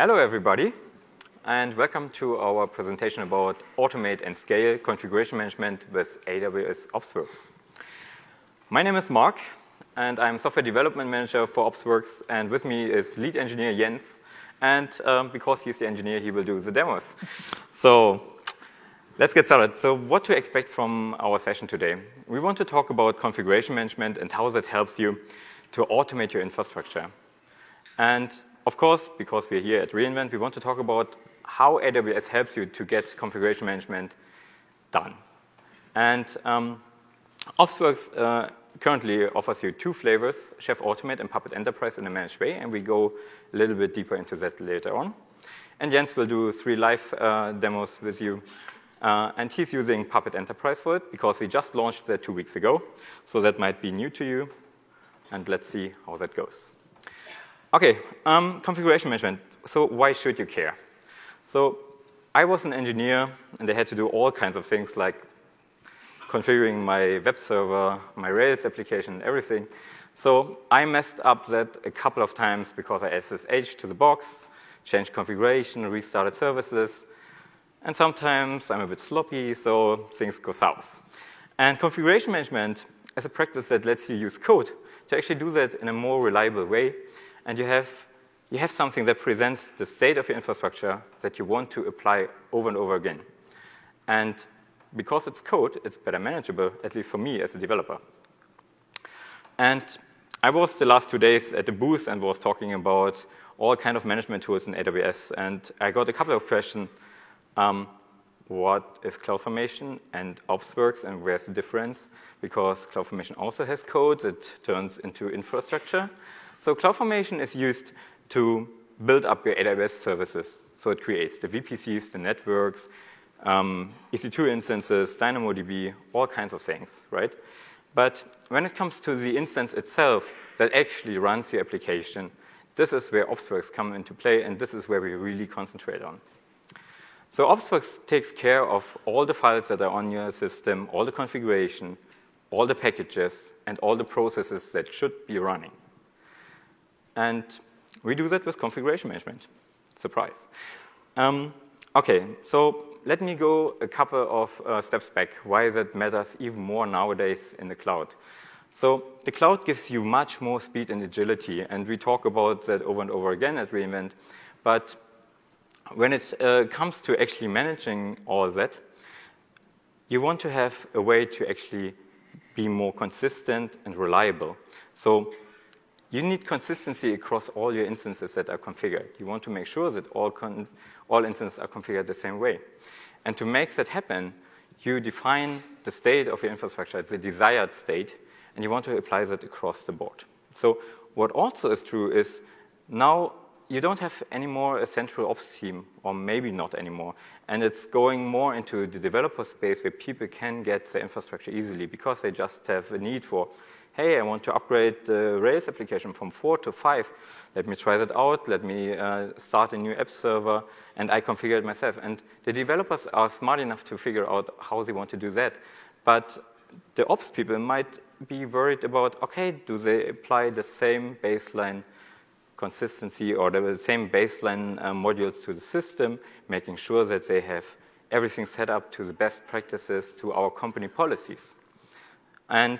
Hello, everybody, and welcome to our presentation about automate and scale configuration management with AWS OpsWorks. My name is Mark, and I'm software development manager for OpsWorks, and with me is lead engineer Jens, and um, because he's the engineer, he will do the demos. so let's get started. So what to expect from our session today? We want to talk about configuration management and how that helps you to automate your infrastructure. And of course, because we're here at reInvent, we want to talk about how AWS helps you to get configuration management done. And um, OpsWorks uh, currently offers you two flavors, Chef Automate and Puppet Enterprise in a managed way, and we go a little bit deeper into that later on. And Jens will do three live uh, demos with you. Uh, and he's using Puppet Enterprise for it because we just launched that two weeks ago. So that might be new to you. And let's see how that goes. Okay, um, configuration management. So why should you care? So I was an engineer, and I had to do all kinds of things like configuring my web server, my Rails application, everything. So I messed up that a couple of times because I SSH to the box, changed configuration, restarted services, and sometimes I'm a bit sloppy, so things go south. And configuration management is a practice that lets you use code to actually do that in a more reliable way and you have, you have something that presents the state of your infrastructure that you want to apply over and over again. And because it's code, it's better manageable, at least for me as a developer. And I was the last two days at the booth and was talking about all kind of management tools in AWS, and I got a couple of questions. Um, what is CloudFormation and OpsWorks, and where's the difference? Because CloudFormation also has code that turns into infrastructure, so CloudFormation is used to build up your AWS services. So it creates the VPCs, the networks, um, EC2 instances, DynamoDB, all kinds of things, right? But when it comes to the instance itself that actually runs your application, this is where OpsWorks come into play, and this is where we really concentrate on. So OpsWorks takes care of all the files that are on your system, all the configuration, all the packages, and all the processes that should be running. And we do that with configuration management. Surprise. Um, okay, so let me go a couple of uh, steps back, why that matters even more nowadays in the cloud. So the cloud gives you much more speed and agility, and we talk about that over and over again at reInvent. But when it uh, comes to actually managing all that, you want to have a way to actually be more consistent and reliable. So you need consistency across all your instances that are configured. You want to make sure that all, all instances are configured the same way. And to make that happen, you define the state of your infrastructure, the desired state, and you want to apply that across the board. So what also is true is now you don't have anymore a central ops team, or maybe not anymore. And it's going more into the developer space where people can get the infrastructure easily because they just have a need for hey, I want to upgrade the Rails application from 4 to 5. Let me try that out. Let me uh, start a new app server, and I configure it myself. And the developers are smart enough to figure out how they want to do that. But the ops people might be worried about, okay, do they apply the same baseline consistency or the same baseline uh, modules to the system, making sure that they have everything set up to the best practices to our company policies. And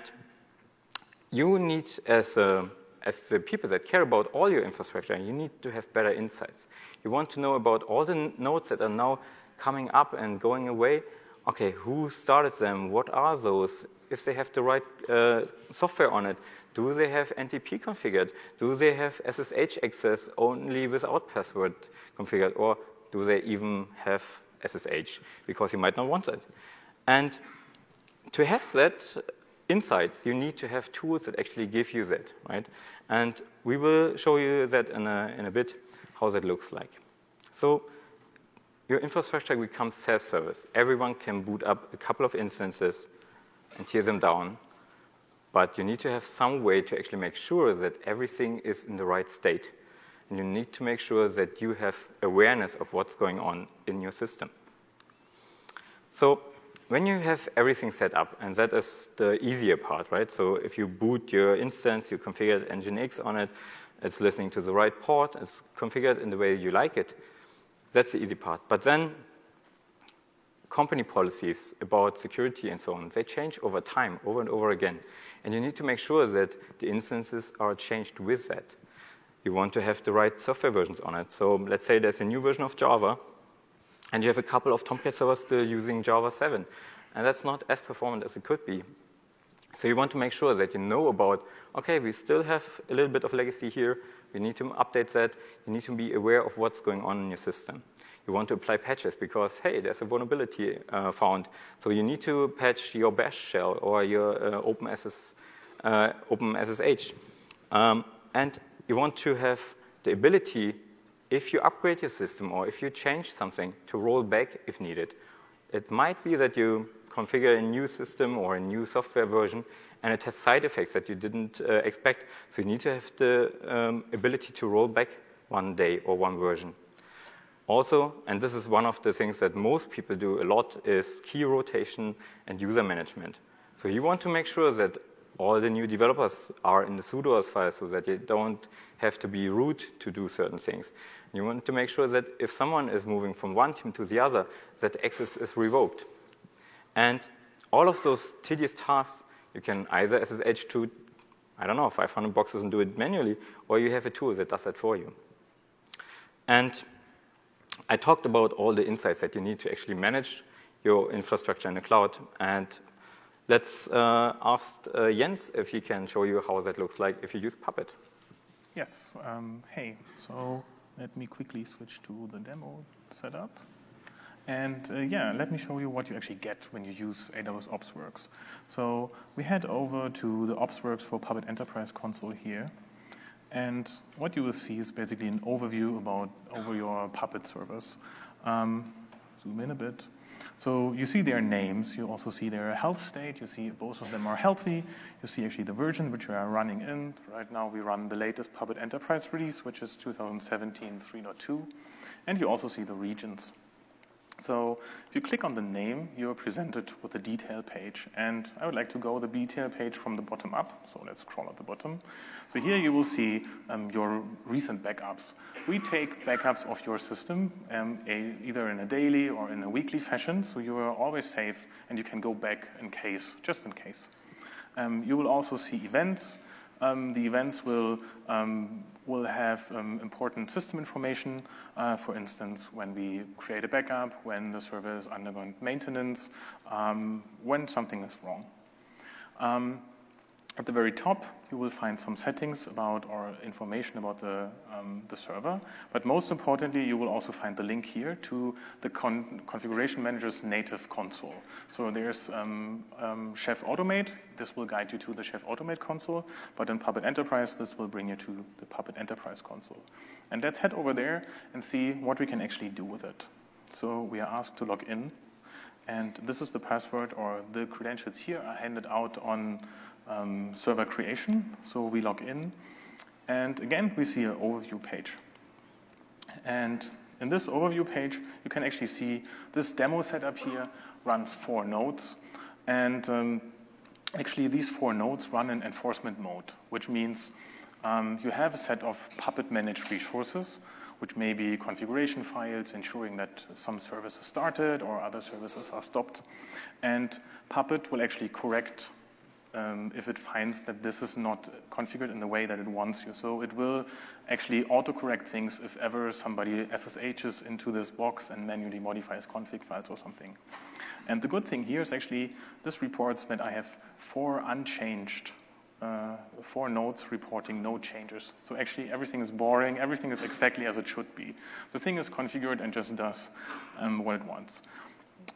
you need, as, uh, as the people that care about all your infrastructure, you need to have better insights. You want to know about all the nodes that are now coming up and going away. Okay, who started them? What are those? If they have the right uh, software on it, do they have NTP configured? Do they have SSH access only without password configured? Or do they even have SSH? Because you might not want that. And to have that, insights, you need to have tools that actually give you that, right? And we will show you that in a, in a bit, how that looks like. So your infrastructure becomes self-service. Everyone can boot up a couple of instances and tear them down, but you need to have some way to actually make sure that everything is in the right state. And you need to make sure that you have awareness of what's going on in your system. So when you have everything set up, and that is the easier part, right? So if you boot your instance, you configure Nginx on it, it's listening to the right port, it's configured in the way you like it. That's the easy part. But then company policies about security and so on, they change over time, over and over again. And you need to make sure that the instances are changed with that. You want to have the right software versions on it. So let's say there's a new version of Java, and you have a couple of Tomcat servers still using Java 7. And that's not as performant as it could be. So you want to make sure that you know about, okay, we still have a little bit of legacy here. We need to update that. You need to be aware of what's going on in your system. You want to apply patches because, hey, there's a vulnerability uh, found. So you need to patch your bash shell or your uh, OpenSS, uh, OpenSSH. Um, and you want to have the ability, if you upgrade your system or if you change something, to roll back if needed. It might be that you configure a new system or a new software version, and it has side effects that you didn't uh, expect. So you need to have the um, ability to roll back one day or one version. Also, and this is one of the things that most people do a lot, is key rotation and user management. So you want to make sure that all the new developers are in the sudoers file so that you don't have to be root to do certain things. You want to make sure that if someone is moving from one team to the other, that access is revoked. And all of those tedious tasks, you can either SSH to, I don't know, 500 boxes and do it manually, or you have a tool that does that for you. And I talked about all the insights that you need to actually manage your infrastructure in the cloud. And let's uh, ask uh, Jens if he can show you how that looks like if you use Puppet. Yes. Um, hey, so let me quickly switch to the demo setup. And uh, yeah, let me show you what you actually get when you use AWS OpsWorks. So we head over to the OpsWorks for Puppet Enterprise console here. And what you will see is basically an overview about over your Puppet servers. Um, zoom in a bit. So you see their names, you also see their health state, you see both of them are healthy, you see actually the version which we are running in. Right now we run the latest Puppet Enterprise release, which is 2017 3.2, and you also see the regions. So if you click on the name, you're presented with a detail page. And I would like to go the detail page from the bottom up. So let's scroll at the bottom. So here you will see um, your recent backups. We take backups of your system um, a, either in a daily or in a weekly fashion. So you are always safe and you can go back in case, just in case. Um, you will also see events. Um, the events will um, will have um, important system information. Uh, for instance, when we create a backup, when the server is undergoing maintenance, um, when something is wrong. Um, at the very top, you will find some settings about or information about the, um, the server. But most importantly, you will also find the link here to the con configuration manager's native console. So there's um, um, Chef Automate. This will guide you to the Chef Automate console. But in Puppet Enterprise, this will bring you to the Puppet Enterprise console. And let's head over there and see what we can actually do with it. So we are asked to log in. And this is the password or the credentials here are handed out on um, server creation. So we log in, and again, we see an overview page. And in this overview page, you can actually see this demo setup here runs four nodes. And um, actually, these four nodes run in enforcement mode, which means um, you have a set of Puppet managed resources, which may be configuration files, ensuring that some services started or other services are stopped. And Puppet will actually correct um, if it finds that this is not configured in the way that it wants you. So it will actually autocorrect things if ever somebody SSHs into this box and manually modifies config files or something. And the good thing here is actually this reports that I have four unchanged, uh, four nodes reporting no changes. So actually everything is boring, everything is exactly as it should be. The thing is configured and just does um, what it wants.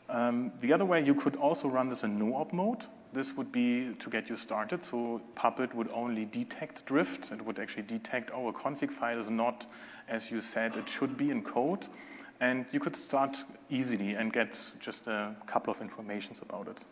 Um, the other way, you could also run this in no-op mode, this would be to get you started. So Puppet would only detect drift. It would actually detect, oh, a config file is not as you said it should be in code. And you could start easily and get just a couple of informations about it.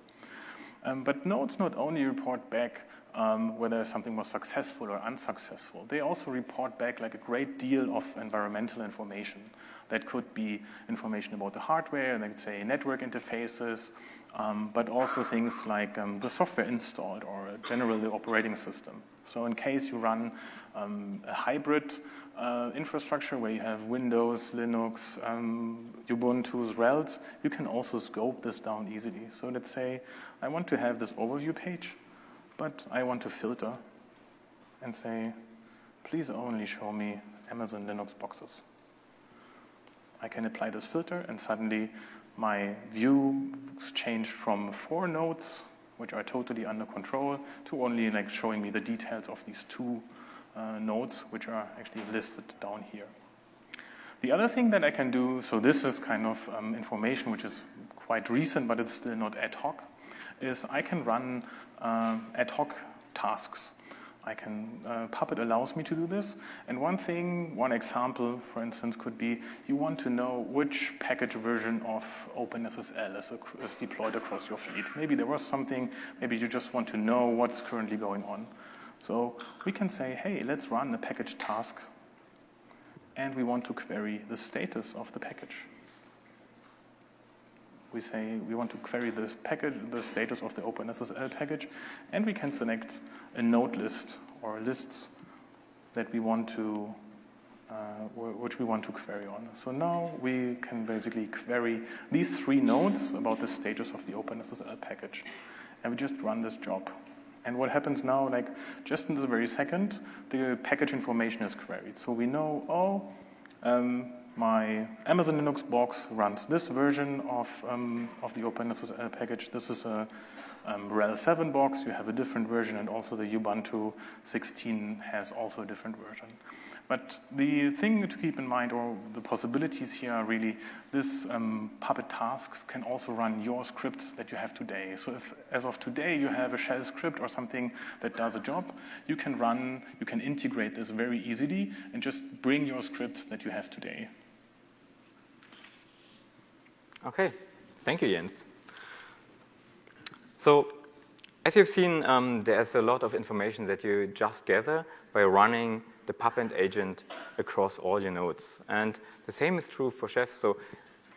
Um, but nodes not only report back um, whether something was successful or unsuccessful. They also report back like a great deal of environmental information. That could be information about the hardware, like say network interfaces, um, but also things like um, the software installed or generally operating system. So in case you run um, a hybrid uh, infrastructure where you have Windows, Linux, um, Ubuntu's RHELs, you can also scope this down easily. So let's say I want to have this overview page, but I want to filter and say, please only show me Amazon Linux boxes. I can apply this filter and suddenly my view changed from four nodes, which are totally under control, to only like showing me the details of these two uh, nodes, which are actually listed down here. The other thing that I can do, so this is kind of um, information which is quite recent, but it's still not ad hoc, is I can run uh, ad hoc tasks. I can, uh, Puppet allows me to do this. And one thing, one example, for instance, could be you want to know which package version of OpenSSL is, is deployed across your fleet. Maybe there was something, maybe you just want to know what's currently going on. So we can say, hey, let's run a package task, and we want to query the status of the package. We say we want to query the package, the status of the OpenSSL package, and we can select a node list or lists that we want to, uh, which we want to query on. So now we can basically query these three nodes about the status of the OpenSSL package, and we just run this job. And what happens now, like just in this very second, the package information is queried. So we know, oh, um, my Amazon Linux box runs this version of, um, of the OpenSSL package. This is a um, RHEL 7 box. You have a different version, and also the Ubuntu 16 has also a different version. But the thing to keep in mind, or the possibilities here are really this um, Puppet tasks can also run your scripts that you have today. So if, as of today, you have a shell script or something that does a job, you can run, you can integrate this very easily and just bring your scripts that you have today. Okay, thank you, Jens. So as you've seen, um, there's a lot of information that you just gather by running the Puppet agent across all your nodes. And the same is true for Chef. So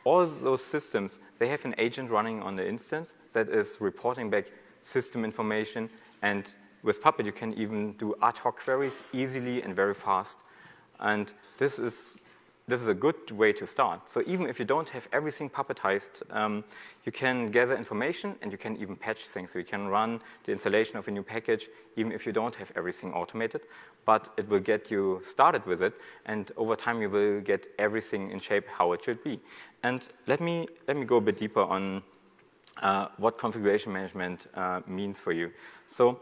all those systems, they have an agent running on the instance that is reporting back system information. And with Puppet, you can even do ad hoc queries easily and very fast. And this is this is a good way to start. So even if you don't have everything puppetized, um, you can gather information and you can even patch things. So you can run the installation of a new package even if you don't have everything automated, but it will get you started with it, and over time you will get everything in shape how it should be. And let me, let me go a bit deeper on uh, what configuration management uh, means for you. So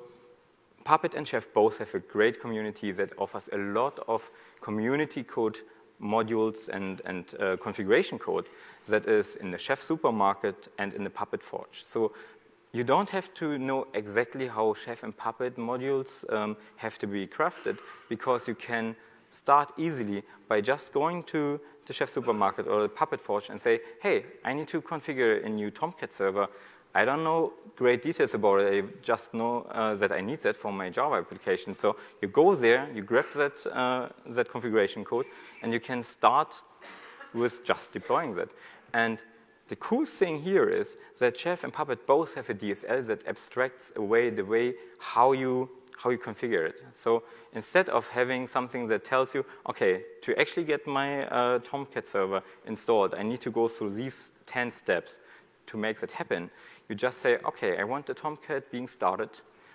Puppet and Chef both have a great community that offers a lot of community code modules and, and uh, configuration code that is in the Chef supermarket and in the Puppet Forge. So you don't have to know exactly how Chef and Puppet modules um, have to be crafted because you can start easily by just going to the Chef supermarket or the Puppet Forge and say, hey, I need to configure a new Tomcat server. I don't know great details about it. I just know uh, that I need that for my Java application. So you go there, you grab that, uh, that configuration code, and you can start with just deploying that. And the cool thing here is that Chef and Puppet both have a DSL that abstracts away the way how you how you configure it. So instead of having something that tells you, okay, to actually get my uh, Tomcat server installed, I need to go through these 10 steps to make that happen, you just say, okay, I want the Tomcat being started.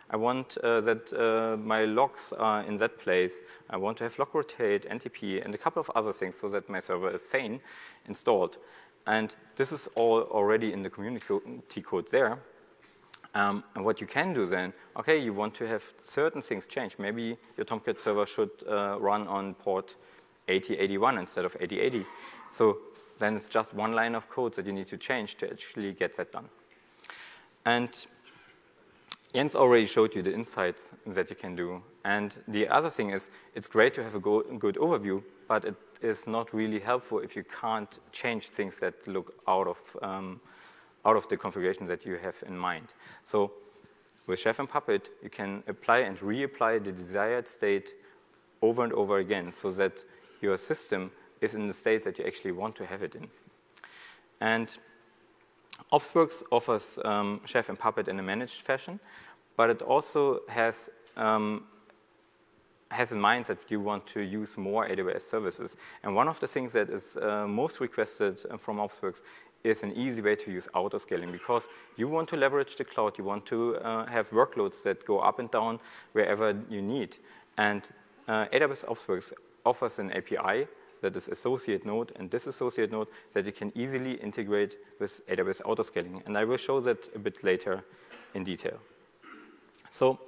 I want uh, that uh, my logs are in that place. I want to have log rotate, NTP, and a couple of other things so that my server is sane installed. And this is all already in the community code there. Um, and what you can do then, okay, you want to have certain things change. Maybe your Tomcat server should uh, run on port 8081 instead of 8080. So then it's just one line of code that you need to change to actually get that done. And Jens already showed you the insights that you can do. And the other thing is, it's great to have a go good overview, but it is not really helpful if you can't change things that look out of, um, out of the configuration that you have in mind. So With Chef and Puppet, you can apply and reapply the desired state over and over again so that your system is in the state that you actually want to have it in. And Opsworks offers um, Chef and Puppet in a managed fashion, but it also has um, has in mind that you want to use more AWS services. And one of the things that is uh, most requested from Opsworks is an easy way to use autoscaling because you want to leverage the cloud. You want to uh, have workloads that go up and down wherever you need. And uh, AWS Opsworks offers an API that is associate node and disassociate node that you can easily integrate with AWS autoscaling. And I will show that a bit later in detail. So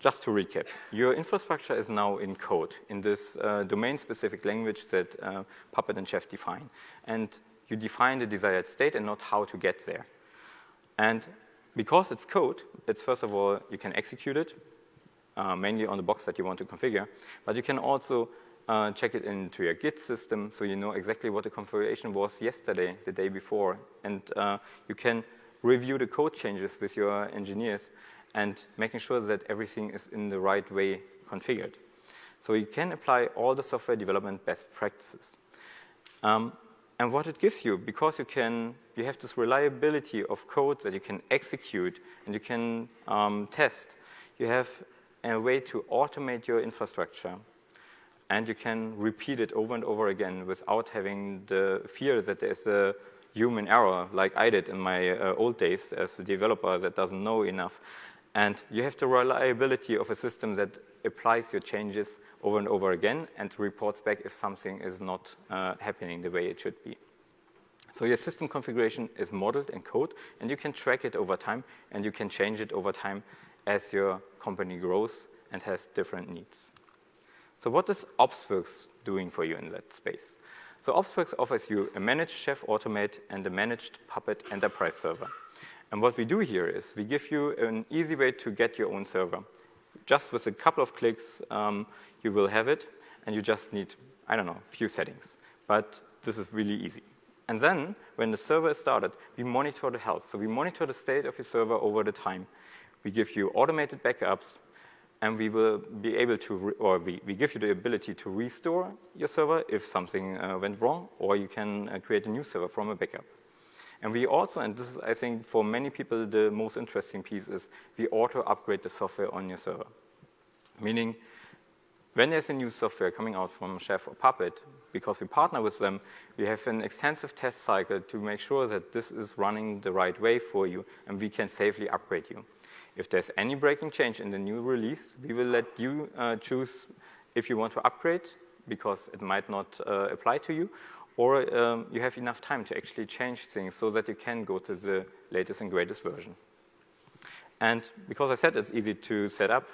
just to recap, your infrastructure is now in code in this uh, domain-specific language that uh, Puppet and Chef define. And you define the desired state and not how to get there. And because it's code, it's first of all, you can execute it, uh, mainly on the box that you want to configure, but you can also uh, check it into your Git system so you know exactly what the configuration was yesterday, the day before, and uh, you can review the code changes with your engineers and making sure that everything is in the right way configured. So you can apply all the software development best practices. Um, and what it gives you, because you can, you have this reliability of code that you can execute and you can um, test, you have a way to automate your infrastructure and you can repeat it over and over again without having the fear that there's a human error like I did in my uh, old days as a developer that doesn't know enough. And you have the reliability of a system that applies your changes over and over again and reports back if something is not uh, happening the way it should be. So your system configuration is modeled in code, and you can track it over time, and you can change it over time as your company grows and has different needs. So what is Opsworks doing for you in that space? So Opsworks offers you a managed Chef Automate and a managed Puppet enterprise server. And what we do here is we give you an easy way to get your own server. Just with a couple of clicks, um, you will have it, and you just need, I don't know, a few settings. But this is really easy. And then, when the server is started, we monitor the health. So we monitor the state of your server over the time. We give you automated backups, and we will be able to, or we, we give you the ability to restore your server if something uh, went wrong, or you can uh, create a new server from a backup. And we also, and this is, I think, for many people, the most interesting piece is we auto upgrade the software on your server. Meaning, when there's a new software coming out from Chef or Puppet, because we partner with them, we have an extensive test cycle to make sure that this is running the right way for you and we can safely upgrade you. If there's any breaking change in the new release, we will let you uh, choose if you want to upgrade because it might not uh, apply to you, or um, you have enough time to actually change things so that you can go to the latest and greatest version. And because I said it's easy to set up,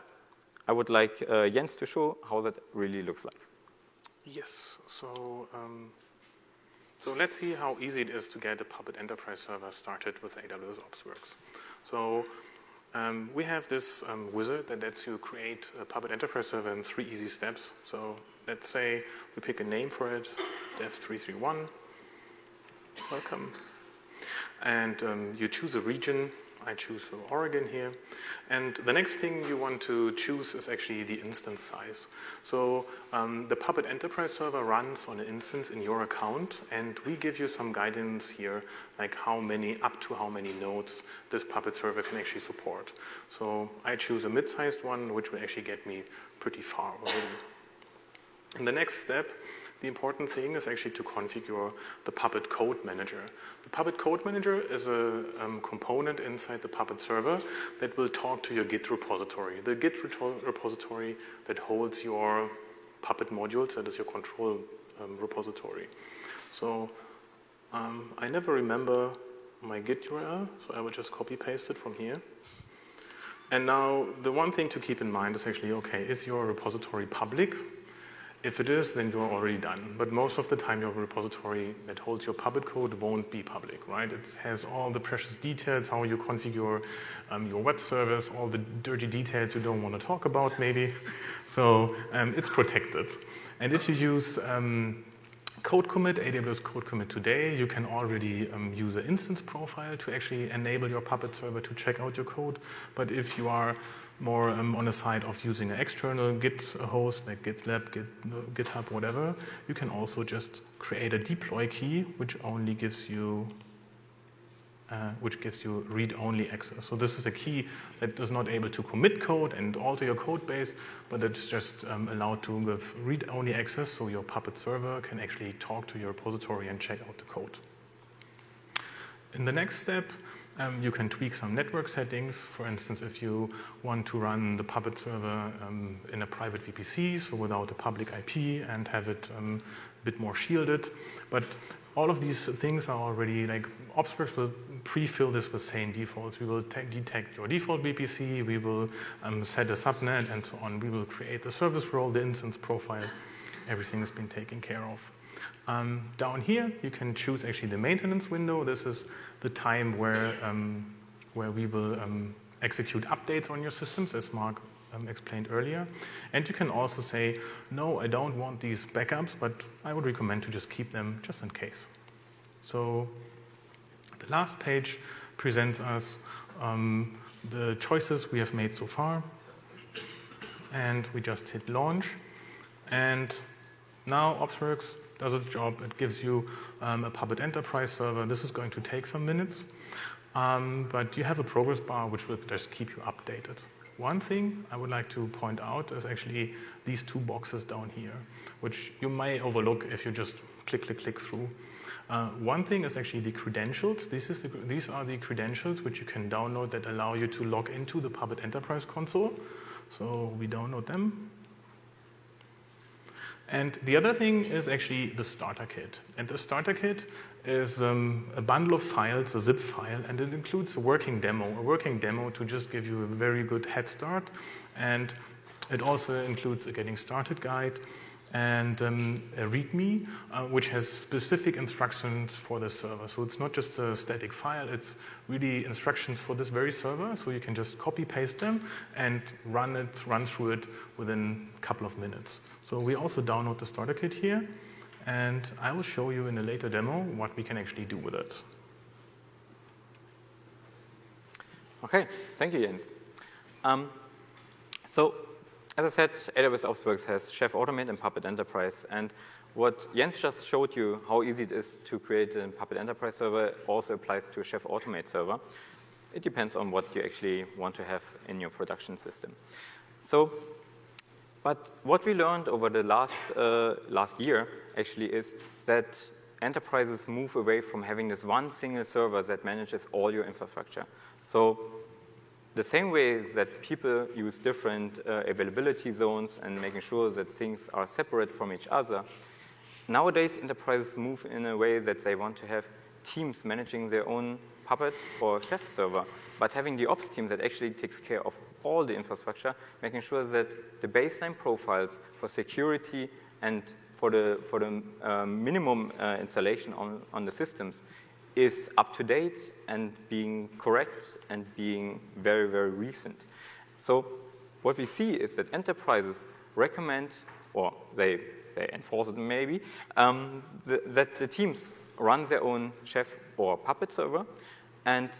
I would like uh, Jens to show how that really looks like. Yes, so, um, so let's see how easy it is to get a Puppet Enterprise server started with AWS Opsworks. So um, we have this um, wizard that lets you create a Puppet Enterprise server in three easy steps. So let's say we pick a name for it, dev331. Welcome. And um, you choose a region. I choose for Oregon here. And the next thing you want to choose is actually the instance size. So um, the Puppet Enterprise server runs on an instance in your account, and we give you some guidance here, like how many, up to how many nodes this Puppet server can actually support. So I choose a mid-sized one, which will actually get me pretty far already. In the next step, the important thing is actually to configure the Puppet Code Manager. The Puppet Code Manager is a um, component inside the Puppet server that will talk to your Git repository. The Git repository that holds your Puppet modules, that is your control um, repository. So um, I never remember my Git URL, so I will just copy paste it from here. And now the one thing to keep in mind is actually, okay, is your repository public? If it is, then you're already done. But most of the time, your repository that holds your Puppet code won't be public, right? It has all the precious details, how you configure um, your web service, all the dirty details you don't want to talk about, maybe. So um, it's protected. And if you use um, code commit, AWS code commit today, you can already um, use an instance profile to actually enable your Puppet server to check out your code. But if you are more um, on the side of using an external Git host like GitLab, Git, GitHub, whatever, you can also just create a deploy key, which only gives you uh, which gives you read-only access. So this is a key that is not able to commit code and alter your code base, but it's just um, allowed to give read-only access so your Puppet server can actually talk to your repository and check out the code. In the next step, um, you can tweak some network settings. For instance, if you want to run the Puppet server um, in a private VPC, so without a public IP, and have it um, a bit more shielded. But all of these things are already like OpsWorks will pre-fill this with sane defaults. We will detect your default VPC, we will um, set a subnet and so on. We will create the service role, the instance profile. Everything has been taken care of. Um, down here, you can choose actually the maintenance window. This is the time where, um, where we will um, execute updates on your systems, as Mark um, explained earlier. And you can also say, no, I don't want these backups, but I would recommend to just keep them just in case. So the last page presents us um, the choices we have made so far. And we just hit launch. And now OpsWorks does its job. It gives you um, a Puppet Enterprise server. This is going to take some minutes. Um, but you have a progress bar which will just keep you updated. One thing I would like to point out is actually these two boxes down here, which you may overlook if you just click, click, click through. Uh, one thing is actually the credentials. The, these are the credentials which you can download that allow you to log into the Puppet Enterprise console. So we download them. And the other thing is actually the starter kit. And the starter kit is um, a bundle of files, a zip file, and it includes a working demo, a working demo to just give you a very good head start. And it also includes a getting started guide and um, a README, uh, which has specific instructions for the server. So it's not just a static file, it's really instructions for this very server. So you can just copy paste them and run it, run through it within a couple of minutes. So we also download the starter kit here, and I will show you in a later demo what we can actually do with it. Okay, thank you, Jens. Um, so as I said, AWS OpsWorks has Chef Automate and Puppet Enterprise. And what Jens just showed you, how easy it is to create a Puppet Enterprise server, also applies to a Chef Automate server. It depends on what you actually want to have in your production system. So, but what we learned over the last, uh, last year actually is that enterprises move away from having this one single server that manages all your infrastructure. So the same way that people use different uh, availability zones and making sure that things are separate from each other, nowadays enterprises move in a way that they want to have teams managing their own Puppet or Chef server, but having the ops team that actually takes care of all the infrastructure, making sure that the baseline profiles for security and for the, for the uh, minimum uh, installation on, on the systems is up to date and being correct and being very, very recent. So what we see is that enterprises recommend, or they, they enforce it maybe, um, the, that the teams run their own Chef or Puppet server, and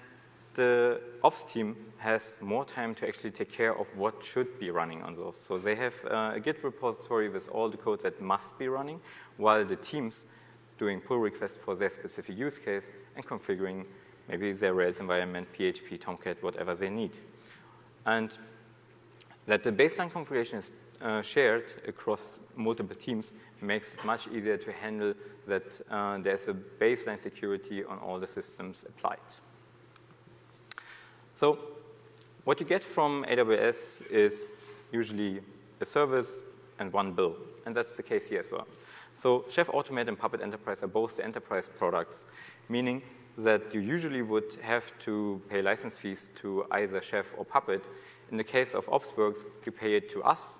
the ops team has more time to actually take care of what should be running on those. So they have uh, a Git repository with all the code that must be running, while the teams doing pull requests for their specific use case and configuring maybe their Rails environment, PHP, Tomcat, whatever they need. And that the baseline configuration is uh, shared across multiple teams makes it much easier to handle that uh, there's a baseline security on all the systems applied. So what you get from AWS is usually a service and one bill, and that's the case here as well. So Chef Automate and Puppet Enterprise are both the enterprise products, meaning that you usually would have to pay license fees to either Chef or Puppet. In the case of OpsWorks, you pay it to us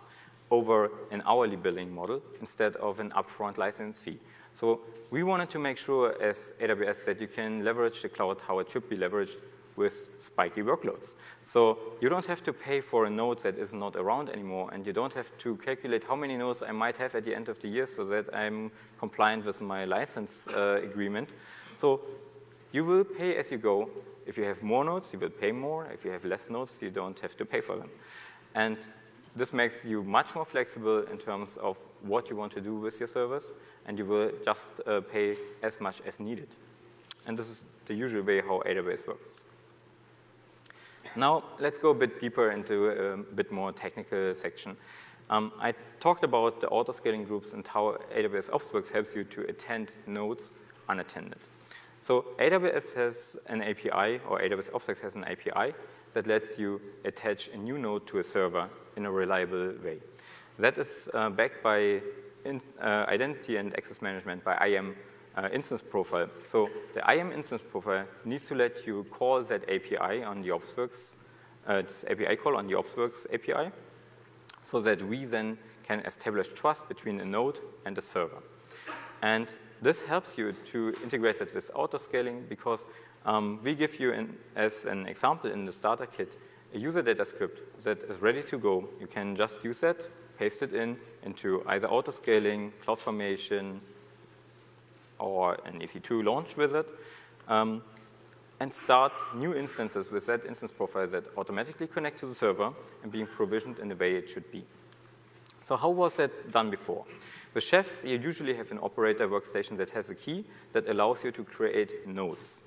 over an hourly billing model instead of an upfront license fee. So we wanted to make sure as AWS that you can leverage the cloud how it should be leveraged with spiky workloads. So you don't have to pay for a node that is not around anymore, and you don't have to calculate how many nodes I might have at the end of the year so that I'm compliant with my license uh, agreement. So you will pay as you go. If you have more nodes, you will pay more. If you have less nodes, you don't have to pay for them. And this makes you much more flexible in terms of what you want to do with your servers, and you will just uh, pay as much as needed. And this is the usual way how AWS works. Now, let's go a bit deeper into a bit more technical section. Um, I talked about the auto-scaling groups and how AWS OpsWorks helps you to attend nodes unattended. So AWS has an API, or AWS OpsWorks has an API that lets you attach a new node to a server in a reliable way. That is uh, backed by in, uh, identity and access management by IAM uh, instance profile. So the IAM instance profile needs to let you call that API on the OpsWorks, uh, this API call on the OpsWorks API, so that we then can establish trust between a node and a server. And this helps you to integrate it with auto-scaling because um, we give you, an, as an example in the starter kit, a user data script that is ready to go. You can just use that, paste it in into either auto-scaling, CloudFormation, or an EC2 launch wizard, um, and start new instances with that instance profile that automatically connect to the server and being provisioned in the way it should be. So how was that done before? With Chef, you usually have an operator workstation that has a key that allows you to create nodes.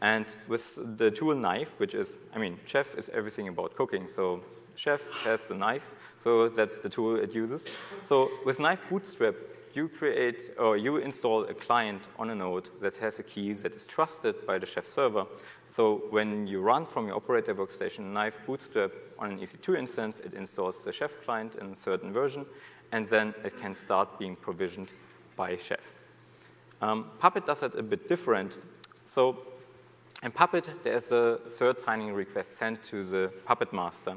And with the tool knife, which is, I mean, Chef is everything about cooking. So Chef has the knife, so that's the tool it uses. So with Knife Bootstrap, you create or you install a client on a node that has a key that is trusted by the Chef server. So when you run from your operator workstation Knife Bootstrap on an EC2 instance, it installs the Chef client in a certain version, and then it can start being provisioned by Chef. Um, Puppet does it a bit different. So in Puppet, there's a cert signing request sent to the Puppet master.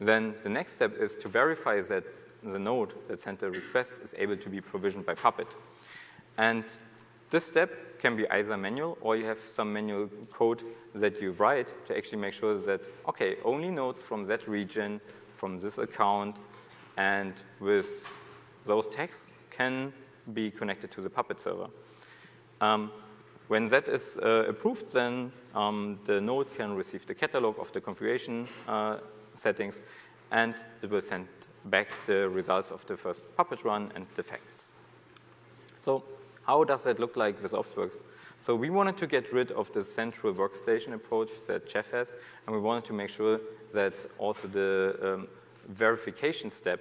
Then the next step is to verify that the node that sent the request is able to be provisioned by Puppet. And this step can be either manual or you have some manual code that you write to actually make sure that, okay, only nodes from that region, from this account, and with those tags can be connected to the Puppet server. Um, when that is uh, approved, then um, the node can receive the catalog of the configuration uh, settings, and it will send back the results of the first Puppet run and the facts. So how does that look like with OpsWorks? So we wanted to get rid of the central workstation approach that Chef has, and we wanted to make sure that also the um, verification step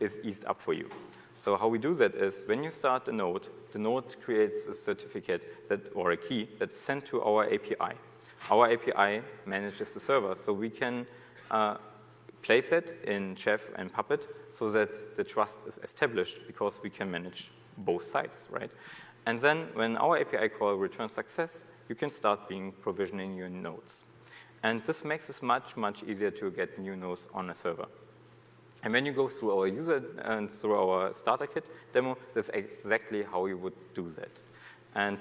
is eased up for you. So how we do that is when you start a node, the node creates a certificate that, or a key that's sent to our API. Our API manages the server, so we can uh, place it in Chef and Puppet so that the trust is established because we can manage both sides, right? And then when our API call returns success, you can start being provisioning your nodes. And this makes it much, much easier to get new nodes on a server. And when you go through our user and through our starter kit demo, that's exactly how you would do that. And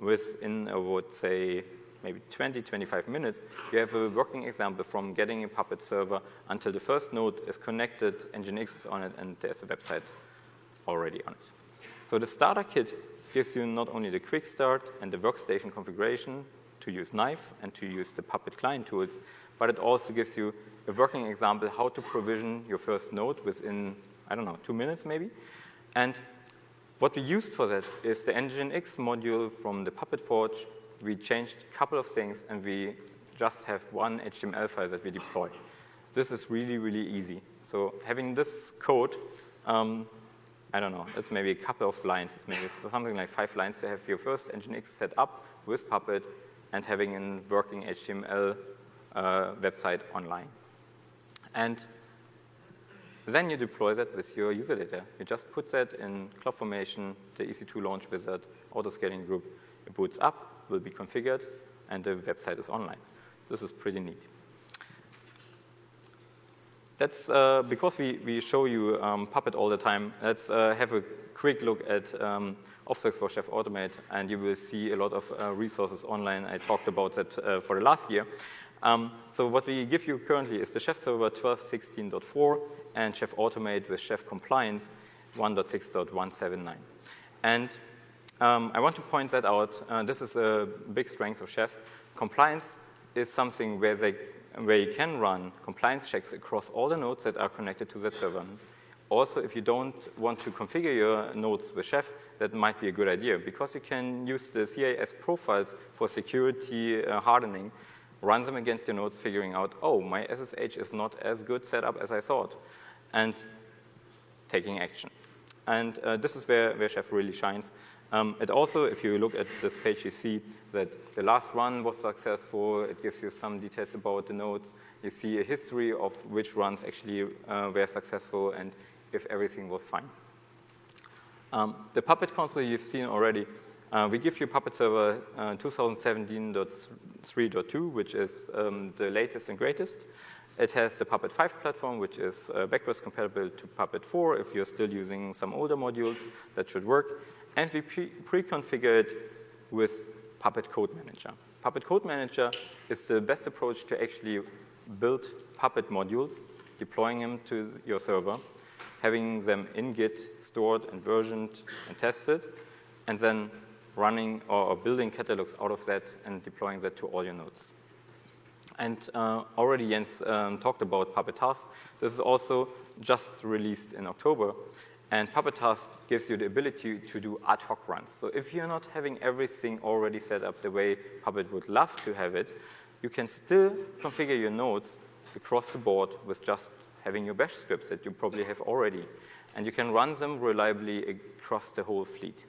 within, I would say, maybe 20, 25 minutes, you have a working example from getting a Puppet server until the first node is connected, Nginx is on it, and there's a website already on it. So the starter kit gives you not only the quick start and the workstation configuration to use Knife and to use the Puppet client tools, but it also gives you a working example how to provision your first node within, I don't know, two minutes maybe. And what we used for that is the Nginx module from the Puppet Forge we changed a couple of things, and we just have one HTML file that we deploy. This is really, really easy. So having this code, um, I don't know, it's maybe a couple of lines. It's maybe something like five lines to have your first Nginx set up with Puppet and having a working HTML uh, website online. And then you deploy that with your user data. You just put that in CloudFormation, the EC2 launch wizard, auto-scaling group. It boots up, will be configured, and the website is online. This is pretty neat. let's, uh, because we, we show you um, Puppet all the time, let's uh, have a quick look at um, for Chef Automate, and you will see a lot of uh, resources online. I talked about that uh, for the last year. Um, so what we give you currently is the Chef Server 12.16.4 and Chef Automate with Chef Compliance 1.6.179. And um, I want to point that out. Uh, this is a big strength of Chef. Compliance is something where, they, where you can run compliance checks across all the nodes that are connected to that server. Also, if you don't want to configure your nodes with Chef, that might be a good idea because you can use the CIS profiles for security uh, hardening, run them against your nodes, figuring out, oh, my SSH is not as good set up as I thought, and taking action. And uh, this is where, where Chef really shines. Um, and also, if you look at this page, you see that the last run was successful. It gives you some details about the nodes. You see a history of which runs actually uh, were successful and if everything was fine. Um, the Puppet console you've seen already. Uh, we give you Puppet Server uh, 2017.3.2, which is um, the latest and greatest. It has the Puppet 5 platform, which is uh, backwards compatible to Puppet 4. If you're still using some older modules, that should work and we pre-configured with Puppet Code Manager. Puppet Code Manager is the best approach to actually build Puppet modules, deploying them to your server, having them in Git stored and versioned and tested, and then running or, building catalogs out of that and deploying that to all your nodes. And uh, already Jens um, talked about Puppet Task. This is also just released in October. And Puppet Task gives you the ability to do ad hoc runs. So if you're not having everything already set up the way Puppet would love to have it, you can still configure your nodes across the board with just having your bash scripts that you probably have already. And you can run them reliably across the whole fleet.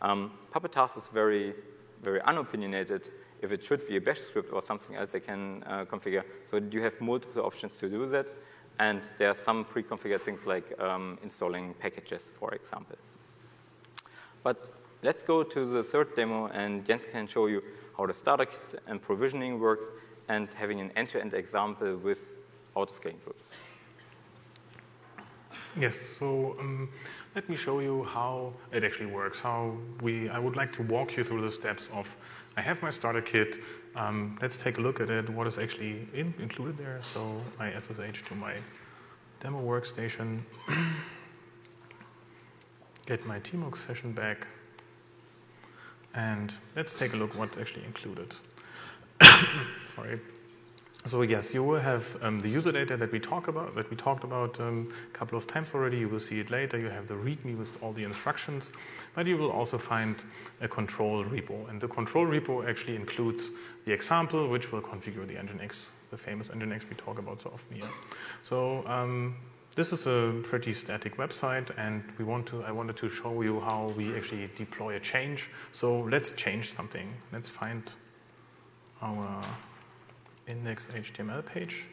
Um, Puppet Task is very, very unopinionated if it should be a bash script or something else they can uh, configure. So you have multiple options to do that. And there are some pre-configured things like um, installing packages, for example. But let's go to the third demo, and Jens can show you how the starter kit and provisioning works and having an end-to-end -end example with autoscaling groups. Yes, so um, let me show you how it actually works. How we, I would like to walk you through the steps of I have my starter kit. Um, let's take a look at it, what is actually in, included there. So my SSH to my demo workstation, get my tmux session back, and let's take a look what's actually included. Sorry. So yes, you will have um, the user data that we talk about that we talked about um, a couple of times already. You will see it later. You have the README with all the instructions, but you will also find a control repo, and the control repo actually includes the example, which will configure the Nginx, the famous Nginx we talk about so often here. So um, this is a pretty static website, and we want to. I wanted to show you how we actually deploy a change. So let's change something. Let's find our index HTML page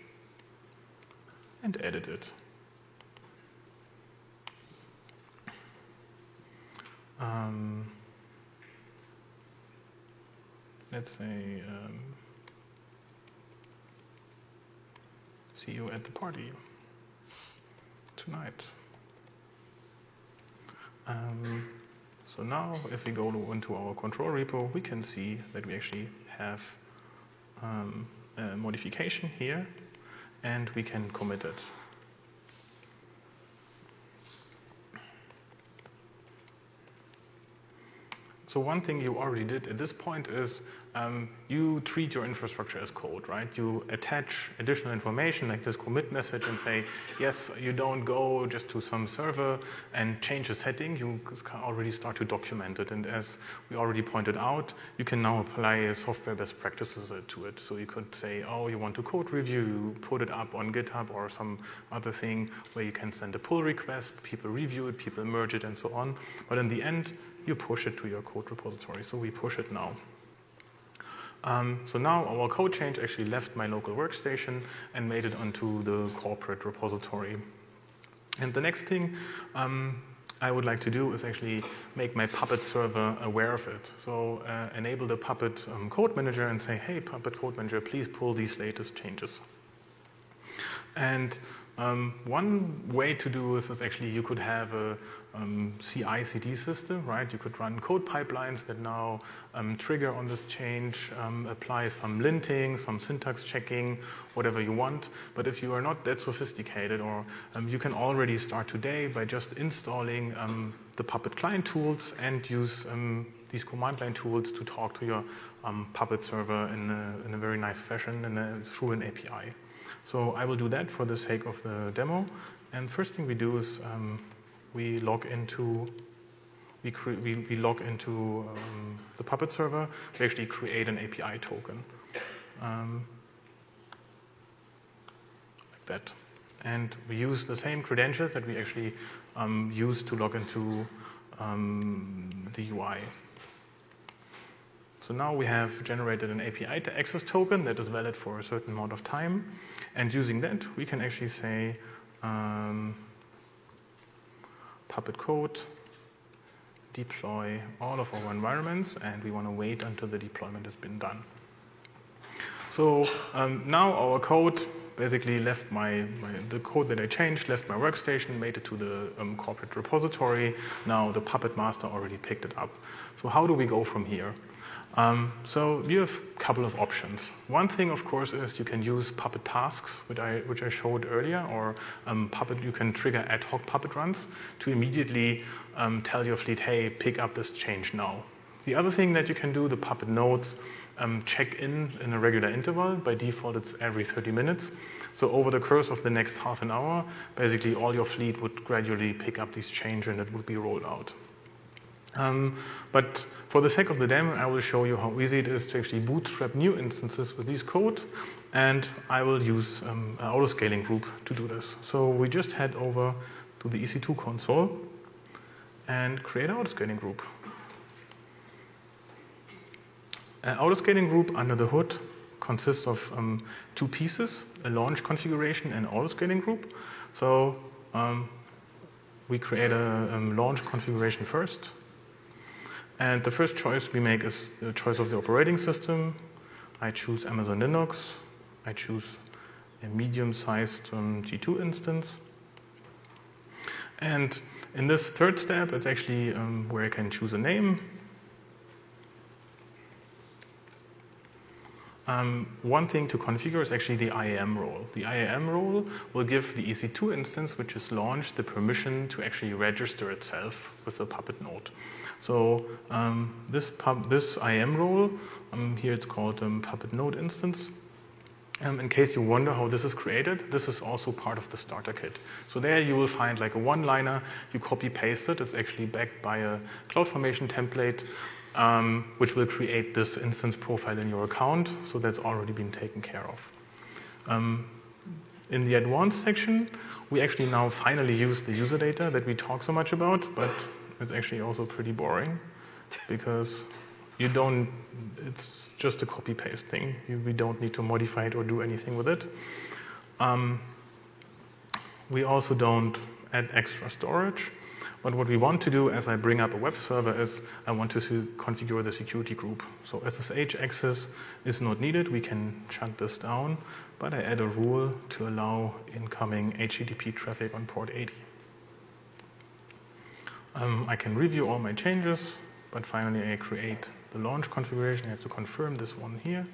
and edit it. Um, let's say, um, see you at the party tonight. Um, so now, if we go to, into our control repo, we can see that we actually have um, Uh, modification here, and we can commit it. So one thing you already did at this point is um, you treat your infrastructure as code, right? You attach additional information like this commit message and say, yes, you don't go just to some server and change a setting. You already start to document it. And as we already pointed out, you can now apply software best practices to it. So you could say, oh, you want to code review, put it up on GitHub or some other thing where you can send a pull request, people review it, people merge it, and so on. But in the end, you push it to your code repository. So we push it now. Um, so now our code change actually left my local workstation and made it onto the corporate repository. And the next thing um, I would like to do is actually make my Puppet server aware of it. So uh, enable the Puppet um, code manager and say, hey, Puppet code manager, please pull these latest changes. And Um, one way to do this is actually you could have a um, CI/CD system, right? You could run code pipelines that now um, trigger on this change, um, apply some linting, some syntax checking, whatever you want. But if you are not that sophisticated, or um, you can already start today by just installing um, the Puppet client tools and use these command line tools to talk to your Puppet server in a, in a, very nice fashion and a, through an API. So I will do that for the sake of the demo. And first thing we do is um, we log into we, we, we log into um, the Puppet server. We actually create an API token, um, like that, and we use the same credentials that we actually um, use to log into um, the UI. So now we have generated an API to access token that is valid for a certain amount of time. And using that, we can actually say um, Puppet code, deploy all of our environments, and we want to wait until the deployment has been done. So um, now our code basically left my, my, the code that I changed left my workstation, made it to the um, corporate repository. Now the Puppet master already picked it up. So how do we go from here? Um, so you have a couple of options. One thing, of course, is you can use Puppet tasks, which I, which I showed earlier, or um, Puppet, you can trigger ad hoc Puppet runs to immediately um, tell your fleet, hey, pick up this change now. The other thing that you can do, the Puppet nodes, um, check in in a regular interval. By default, it's every 30 minutes. So over the course of the next half an hour, basically all your fleet would gradually pick up these change and it would be rolled out. Um, but for the sake of the demo, I will show you how easy it is to actually bootstrap new instances with this code. And I will use um, an autoscaling group to do this. So we just head over to the EC2 console and create an autoscaling group. An autoscaling group under the hood consists of um, two pieces, a launch configuration and autoscaling group. So um, we create a um, launch configuration first and the first choice we make is the choice of the operating system. I choose Amazon Linux. I choose a medium-sized um, T2 instance. And in this third step, it's actually um, where I can choose a name. Um, one thing to configure is actually the IAM role. The IAM role will give the EC2 instance, which is launched, the permission to actually register itself with the Puppet node. So um, this, pub, this IAM role, um, here it's called um, Puppet Node instance. Um, in case you wonder how this is created, this is also part of the starter kit. So there you will find like a one-liner, you copy paste it, it's actually backed by a CloudFormation template, um, which will create this instance profile in your account, so that's already been taken care of. Um, in the advanced section, we actually now finally use the user data that we talk so much about, but it's actually also pretty boring because you don't, it's just a copy paste thing. You, we don't need to modify it or do anything with it. Um, we also don't add extra storage. But what we want to do as I bring up a web server is I want to configure the security group. So SSH access is not needed. We can shut this down. But I add a rule to allow incoming HTTP traffic on port 80. Um, I can review all my changes, but finally I create the launch configuration. I have to confirm this one here.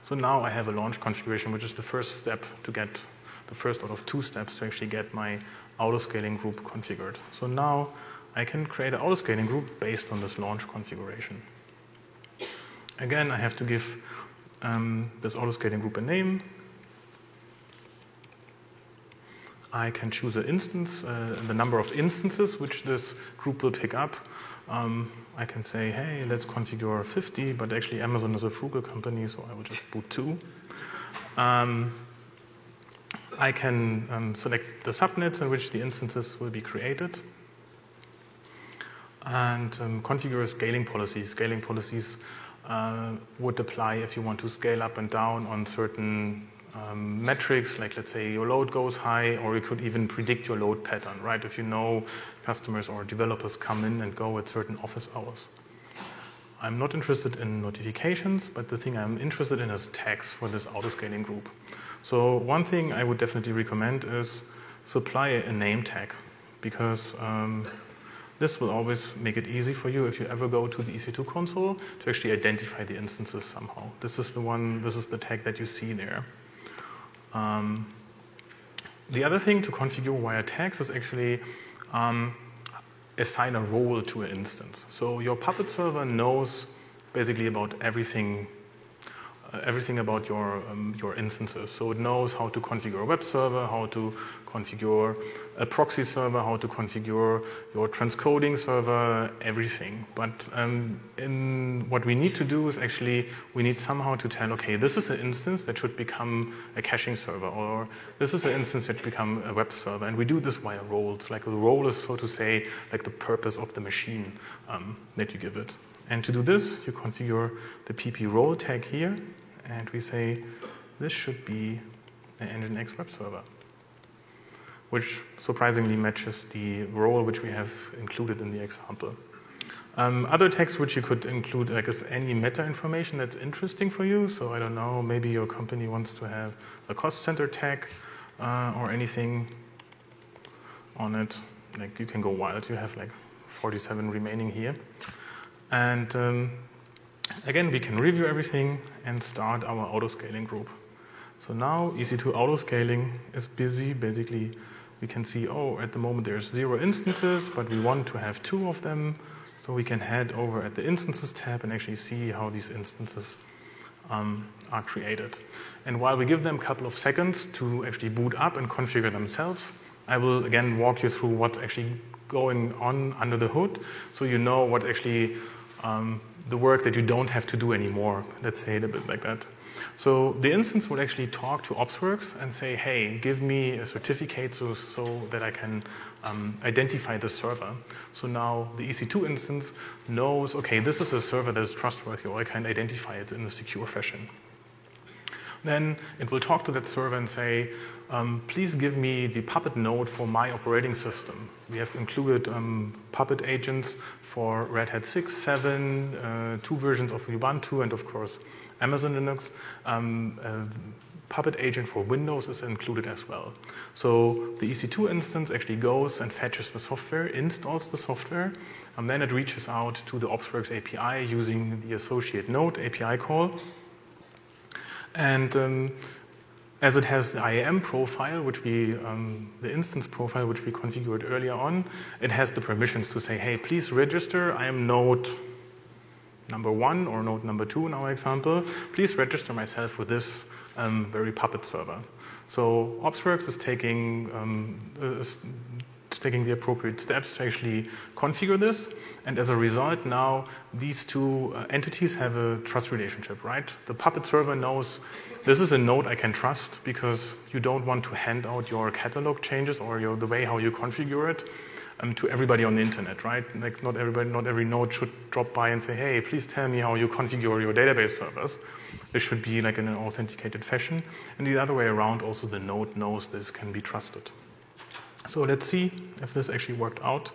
So now I have a launch configuration, which is the first step to get the first out of two steps to actually get my autoscaling group configured. So now I can create an autoscaling group based on this launch configuration. Again, I have to give um, this autoscaling group a name. I can choose an instance, uh, the number of instances which this group will pick up. Um, I can say, hey, let's configure 50, but actually Amazon is a frugal company, so I will just boot two. Um, I can um, select the subnets in which the instances will be created and um, configure scaling policies. Scaling policies uh, would apply if you want to scale up and down on certain um, metrics, like let's say your load goes high, or you could even predict your load pattern, right? If you know customers or developers come in and go at certain office hours. I'm not interested in notifications, but the thing I'm interested in is tags for this autoscaling group. So one thing I would definitely recommend is supply a name tag because um, this will always make it easy for you if you ever go to the EC2 console to actually identify the instances somehow. This is the one, this is the tag that you see there. Um, the other thing to configure via tags is actually um, assign a role to an instance. So your Puppet server knows basically about everything everything about your, um, your instances. So it knows how to configure a web server, how to configure a proxy server, how to configure your transcoding server, everything. But um, in what we need to do is actually we need somehow to tell, okay, this is an instance that should become a caching server, or this is an instance that become a web server. And we do this via roles. Like a role is, so to say, like the purpose of the machine um, that you give it. And to do this, you configure the pp role tag here, and we say this should be an Nginx web server, which surprisingly matches the role which we have included in the example. Um, other tags which you could include, like, is any meta information that's interesting for you. So I don't know, maybe your company wants to have a cost center tag uh, or anything on it. Like, you can go wild. You have like 47 remaining here. And um, again, we can review everything and start our autoscaling group. So now EC2 autoscaling is busy. Basically, we can see, oh, at the moment there's zero instances, but we want to have two of them. So we can head over at the instances tab and actually see how these instances um, are created. And while we give them a couple of seconds to actually boot up and configure themselves, I will again walk you through what's actually going on under the hood so you know what actually um, the work that you don't have to do anymore. Let's say it a bit like that. So the instance will actually talk to OpsWorks and say, hey, give me a certificate so, so that I can um, identify the server. So now the EC2 instance knows, okay, this is a server that is trustworthy, or I can identify it in a secure fashion. Then it will talk to that server and say, um, please give me the Puppet node for my operating system. We have included um, Puppet agents for Red Hat 6, 7, uh, two versions of Ubuntu, and of course Amazon Linux. Um, uh, Puppet agent for Windows is included as well. So the EC2 instance actually goes and fetches the software, installs the software, and then it reaches out to the OpsWorks API using the associate node API call. And um, as it has the IAM profile, which we, um, the instance profile, which we configured earlier on, it has the permissions to say, hey, please register. I am node number one or node number two in our example. Please register myself with this um, very Puppet server. So OpsWorks is taking, um, taking the appropriate steps to actually configure this. And as a result, now these two uh, entities have a trust relationship, right? The Puppet server knows this is a node I can trust because you don't want to hand out your catalog changes or your, the way how you configure it um, to everybody on the internet, right? Like not everybody, not every node should drop by and say, hey, please tell me how you configure your database servers. This should be like in an authenticated fashion. And the other way around, also the node knows this can be trusted. So let's see if this actually worked out.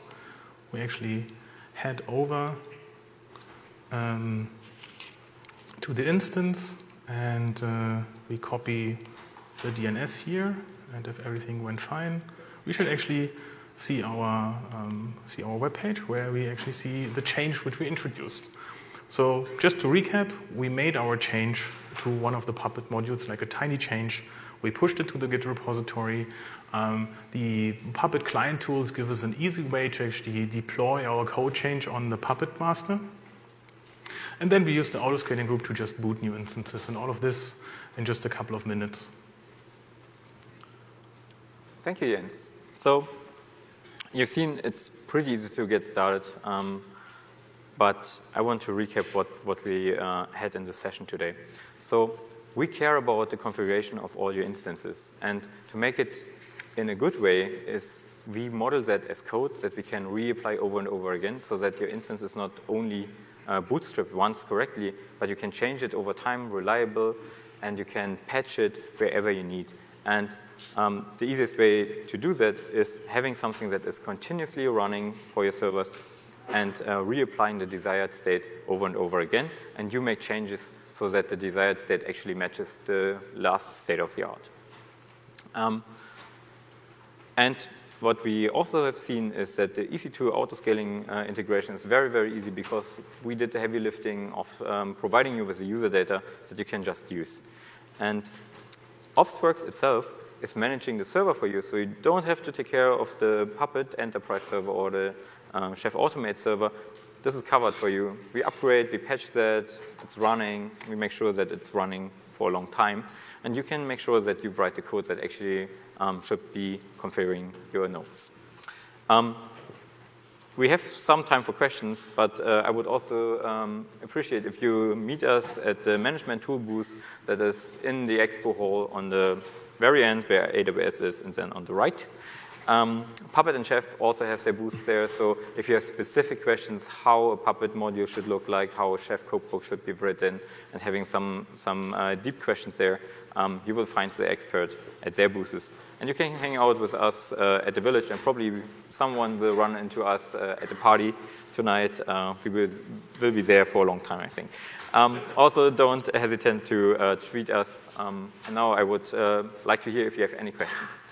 We actually head over um, to the instance and uh, we copy the DNS here, and if everything went fine, we should actually see our, um, see our web page where we actually see the change which we introduced. So just to recap, we made our change to one of the Puppet modules, like a tiny change. We pushed it to the Git repository. Um, the Puppet client tools give us an easy way to actually deploy our code change on the Puppet master. And then we use the autoscaling group to just boot new instances and all of this in just a couple of minutes. Thank you, Jens. So you've seen it's pretty easy to get started, um, but I want to recap what, what we uh, had in the session today. So we care about the configuration of all your instances, and to make it in a good way is we model that as code that we can reapply over and over again so that your instance is not only uh, bootstrapped once correctly, but you can change it over time, reliable, and you can patch it wherever you need. And um, the easiest way to do that is having something that is continuously running for your servers and uh, reapplying the desired state over and over again. And you make changes so that the desired state actually matches the last state of the art. Um, and what we also have seen is that the EC2 autoscaling uh, integration is very, very easy because we did the heavy lifting of um, providing you with the user data that you can just use. And OpsWorks itself is managing the server for you, so you don't have to take care of the Puppet enterprise server or the um, Chef Automate server. This is covered for you. We upgrade, we patch that, it's running, we make sure that it's running for a long time. And you can make sure that you write the code that actually um, should be configuring your nodes. Um, we have some time for questions, but uh, I would also um, appreciate if you meet us at the management tool booth that is in the expo hall on the very end where AWS is and then on the right. Um, Puppet and Chef also have their booths there, so if you have specific questions how a Puppet module should look like, how a Chef cookbook should be written, and having some, some uh, deep questions there, um, you will find the expert at their booths. And you can hang out with us uh, at the village, and probably someone will run into us uh, at the party tonight. Uh, we will, will be there for a long time, I think. Um, also, don't hesitate to uh, tweet us. Um, and now I would uh, like to hear if you have any questions.